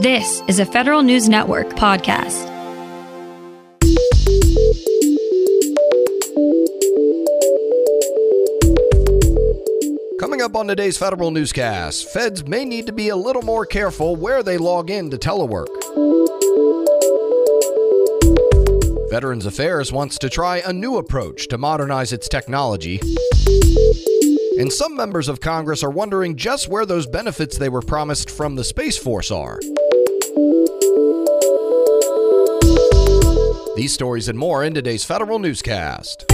This is a Federal News Network podcast. Coming up on today's Federal Newscast, feds may need to be a little more careful where they log in to telework. Veterans Affairs wants to try a new approach to modernize its technology. And some members of Congress are wondering just where those benefits they were promised from the Space Force are. These stories and more in today's Federal Newscast.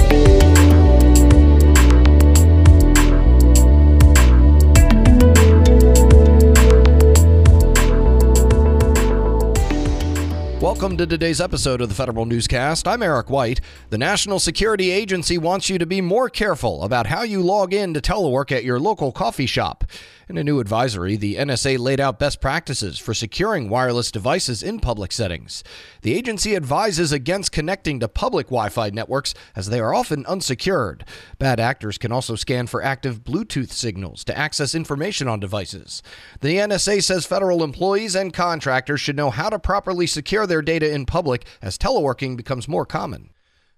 Welcome to today's episode of the Federal Newscast. I'm Eric White. The National Security Agency wants you to be more careful about how you log in to telework at your local coffee shop. In a new advisory, the NSA laid out best practices for securing wireless devices in public settings. The agency advises against connecting to public Wi Fi networks as they are often unsecured. Bad actors can also scan for active Bluetooth signals to access information on devices. The NSA says federal employees and contractors should know how to properly secure their data in public as teleworking becomes more common.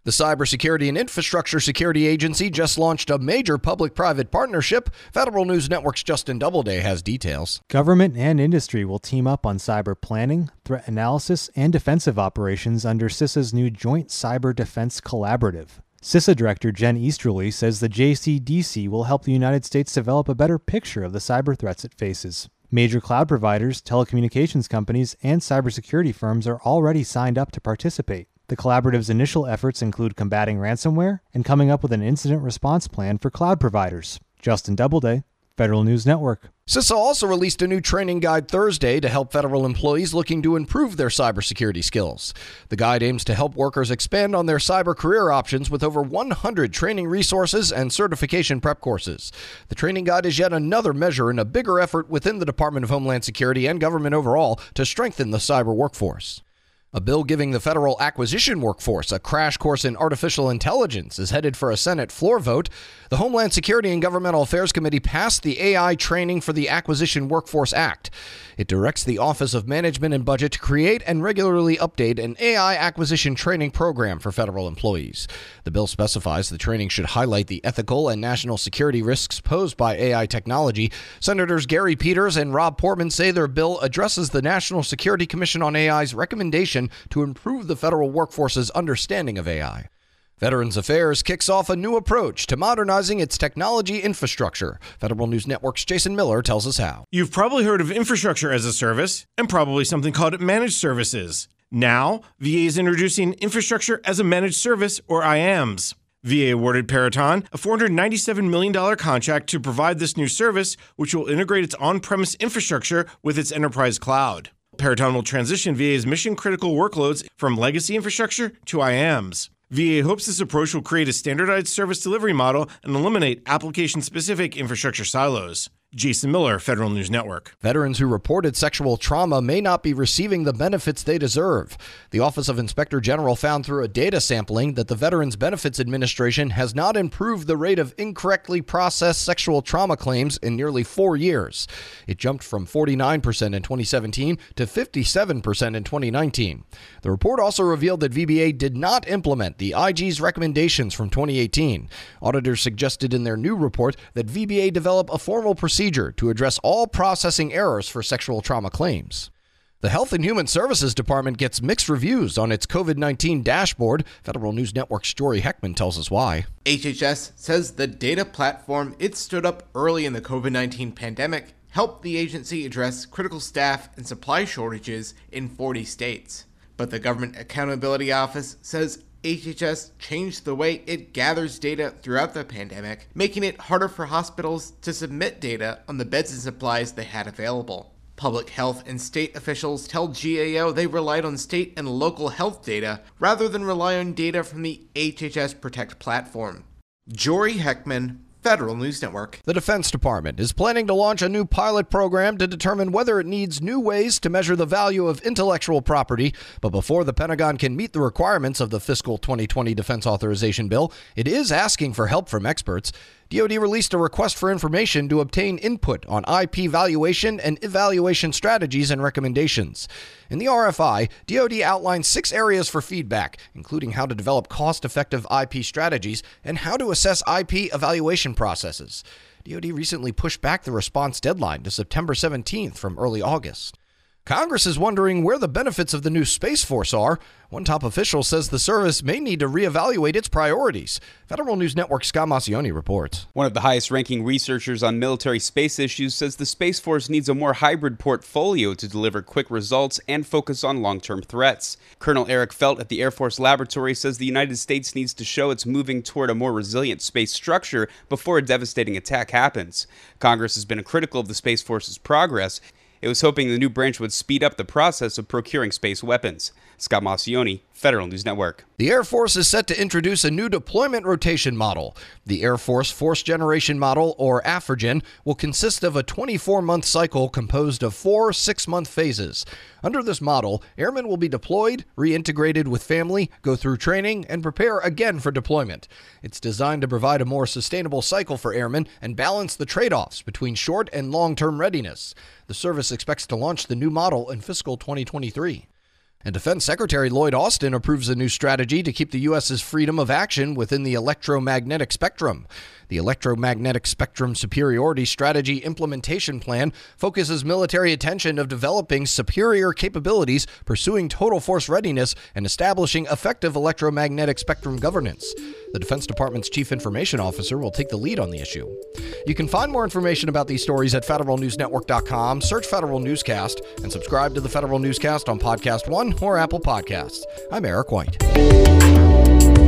The Cybersecurity and Infrastructure Security Agency just launched a major public private partnership. Federal News Network's Justin Doubleday has details. Government and industry will team up on cyber planning, threat analysis, and defensive operations under CISA's new Joint Cyber Defense Collaborative. CISA Director Jen Easterly says the JCDC will help the United States develop a better picture of the cyber threats it faces. Major cloud providers, telecommunications companies, and cybersecurity firms are already signed up to participate. The collaborative's initial efforts include combating ransomware and coming up with an incident response plan for cloud providers. Justin Doubleday, Federal News Network. CISA also released a new training guide Thursday to help federal employees looking to improve their cybersecurity skills. The guide aims to help workers expand on their cyber career options with over 100 training resources and certification prep courses. The training guide is yet another measure in a bigger effort within the Department of Homeland Security and government overall to strengthen the cyber workforce. A bill giving the federal acquisition workforce a crash course in artificial intelligence is headed for a Senate floor vote. The Homeland Security and Governmental Affairs Committee passed the AI Training for the Acquisition Workforce Act. It directs the Office of Management and Budget to create and regularly update an AI acquisition training program for federal employees. The bill specifies the training should highlight the ethical and national security risks posed by AI technology. Senators Gary Peters and Rob Portman say their bill addresses the National Security Commission on AI's recommendation to improve the federal workforce's understanding of AI. Veterans Affairs kicks off a new approach to modernizing its technology infrastructure. Federal News Network's Jason Miller tells us how. You've probably heard of infrastructure as a service and probably something called managed services. Now, VA is introducing infrastructure as a managed service, or IAMS. VA awarded Peraton a $497 million contract to provide this new service, which will integrate its on premise infrastructure with its enterprise cloud. Peraton will transition VA's mission critical workloads from legacy infrastructure to IAMS. VA hopes this approach will create a standardized service delivery model and eliminate application specific infrastructure silos. Jason Miller, Federal News Network. Veterans who reported sexual trauma may not be receiving the benefits they deserve. The Office of Inspector General found through a data sampling that the Veterans Benefits Administration has not improved the rate of incorrectly processed sexual trauma claims in nearly four years. It jumped from 49% in 2017 to 57% in 2019. The report also revealed that VBA did not implement the IG's recommendations from 2018. Auditors suggested in their new report that VBA develop a formal procedure procedure to address all processing errors for sexual trauma claims. The Health and Human Services Department gets mixed reviews on its COVID 19 dashboard. Federal News Network's Jory Heckman tells us why. HHS says the data platform it stood up early in the COVID 19 pandemic helped the agency address critical staff and supply shortages in 40 states. But the Government Accountability Office says HHS changed the way it gathers data throughout the pandemic, making it harder for hospitals to submit data on the beds and supplies they had available. Public health and state officials tell GAO they relied on state and local health data rather than rely on data from the HHS Protect platform. Jory Heckman, Federal News Network. The Defense Department is planning to launch a new pilot program to determine whether it needs new ways to measure the value of intellectual property. But before the Pentagon can meet the requirements of the fiscal 2020 Defense Authorization Bill, it is asking for help from experts. DoD released a request for information to obtain input on IP valuation and evaluation strategies and recommendations. In the RFI, DoD outlined six areas for feedback, including how to develop cost effective IP strategies and how to assess IP evaluation processes. DoD recently pushed back the response deadline to September 17th from early August. Congress is wondering where the benefits of the new Space Force are. One top official says the service may need to reevaluate its priorities. Federal News Network Scott Maucione reports. One of the highest ranking researchers on military space issues says the Space Force needs a more hybrid portfolio to deliver quick results and focus on long term threats. Colonel Eric Felt at the Air Force Laboratory says the United States needs to show it's moving toward a more resilient space structure before a devastating attack happens. Congress has been critical of the Space Force's progress. It was hoping the new branch would speed up the process of procuring space weapons. Scott Maucione, Federal News Network. The Air Force is set to introduce a new deployment rotation model. The Air Force Force Generation Model, or AFFORGEN, will consist of a 24 month cycle composed of four six month phases. Under this model, airmen will be deployed, reintegrated with family, go through training, and prepare again for deployment. It's designed to provide a more sustainable cycle for airmen and balance the trade offs between short and long term readiness. The service expects to launch the new model in fiscal 2023. And Defense Secretary Lloyd Austin approves a new strategy to keep the U.S.'s freedom of action within the electromagnetic spectrum. The Electromagnetic Spectrum Superiority Strategy Implementation Plan focuses military attention of developing superior capabilities, pursuing total force readiness, and establishing effective electromagnetic spectrum governance. The Defense Department's Chief Information Officer will take the lead on the issue. You can find more information about these stories at federalnewsnetwork.com, search Federal Newscast, and subscribe to the Federal Newscast on Podcast One or Apple Podcasts. I'm Eric White.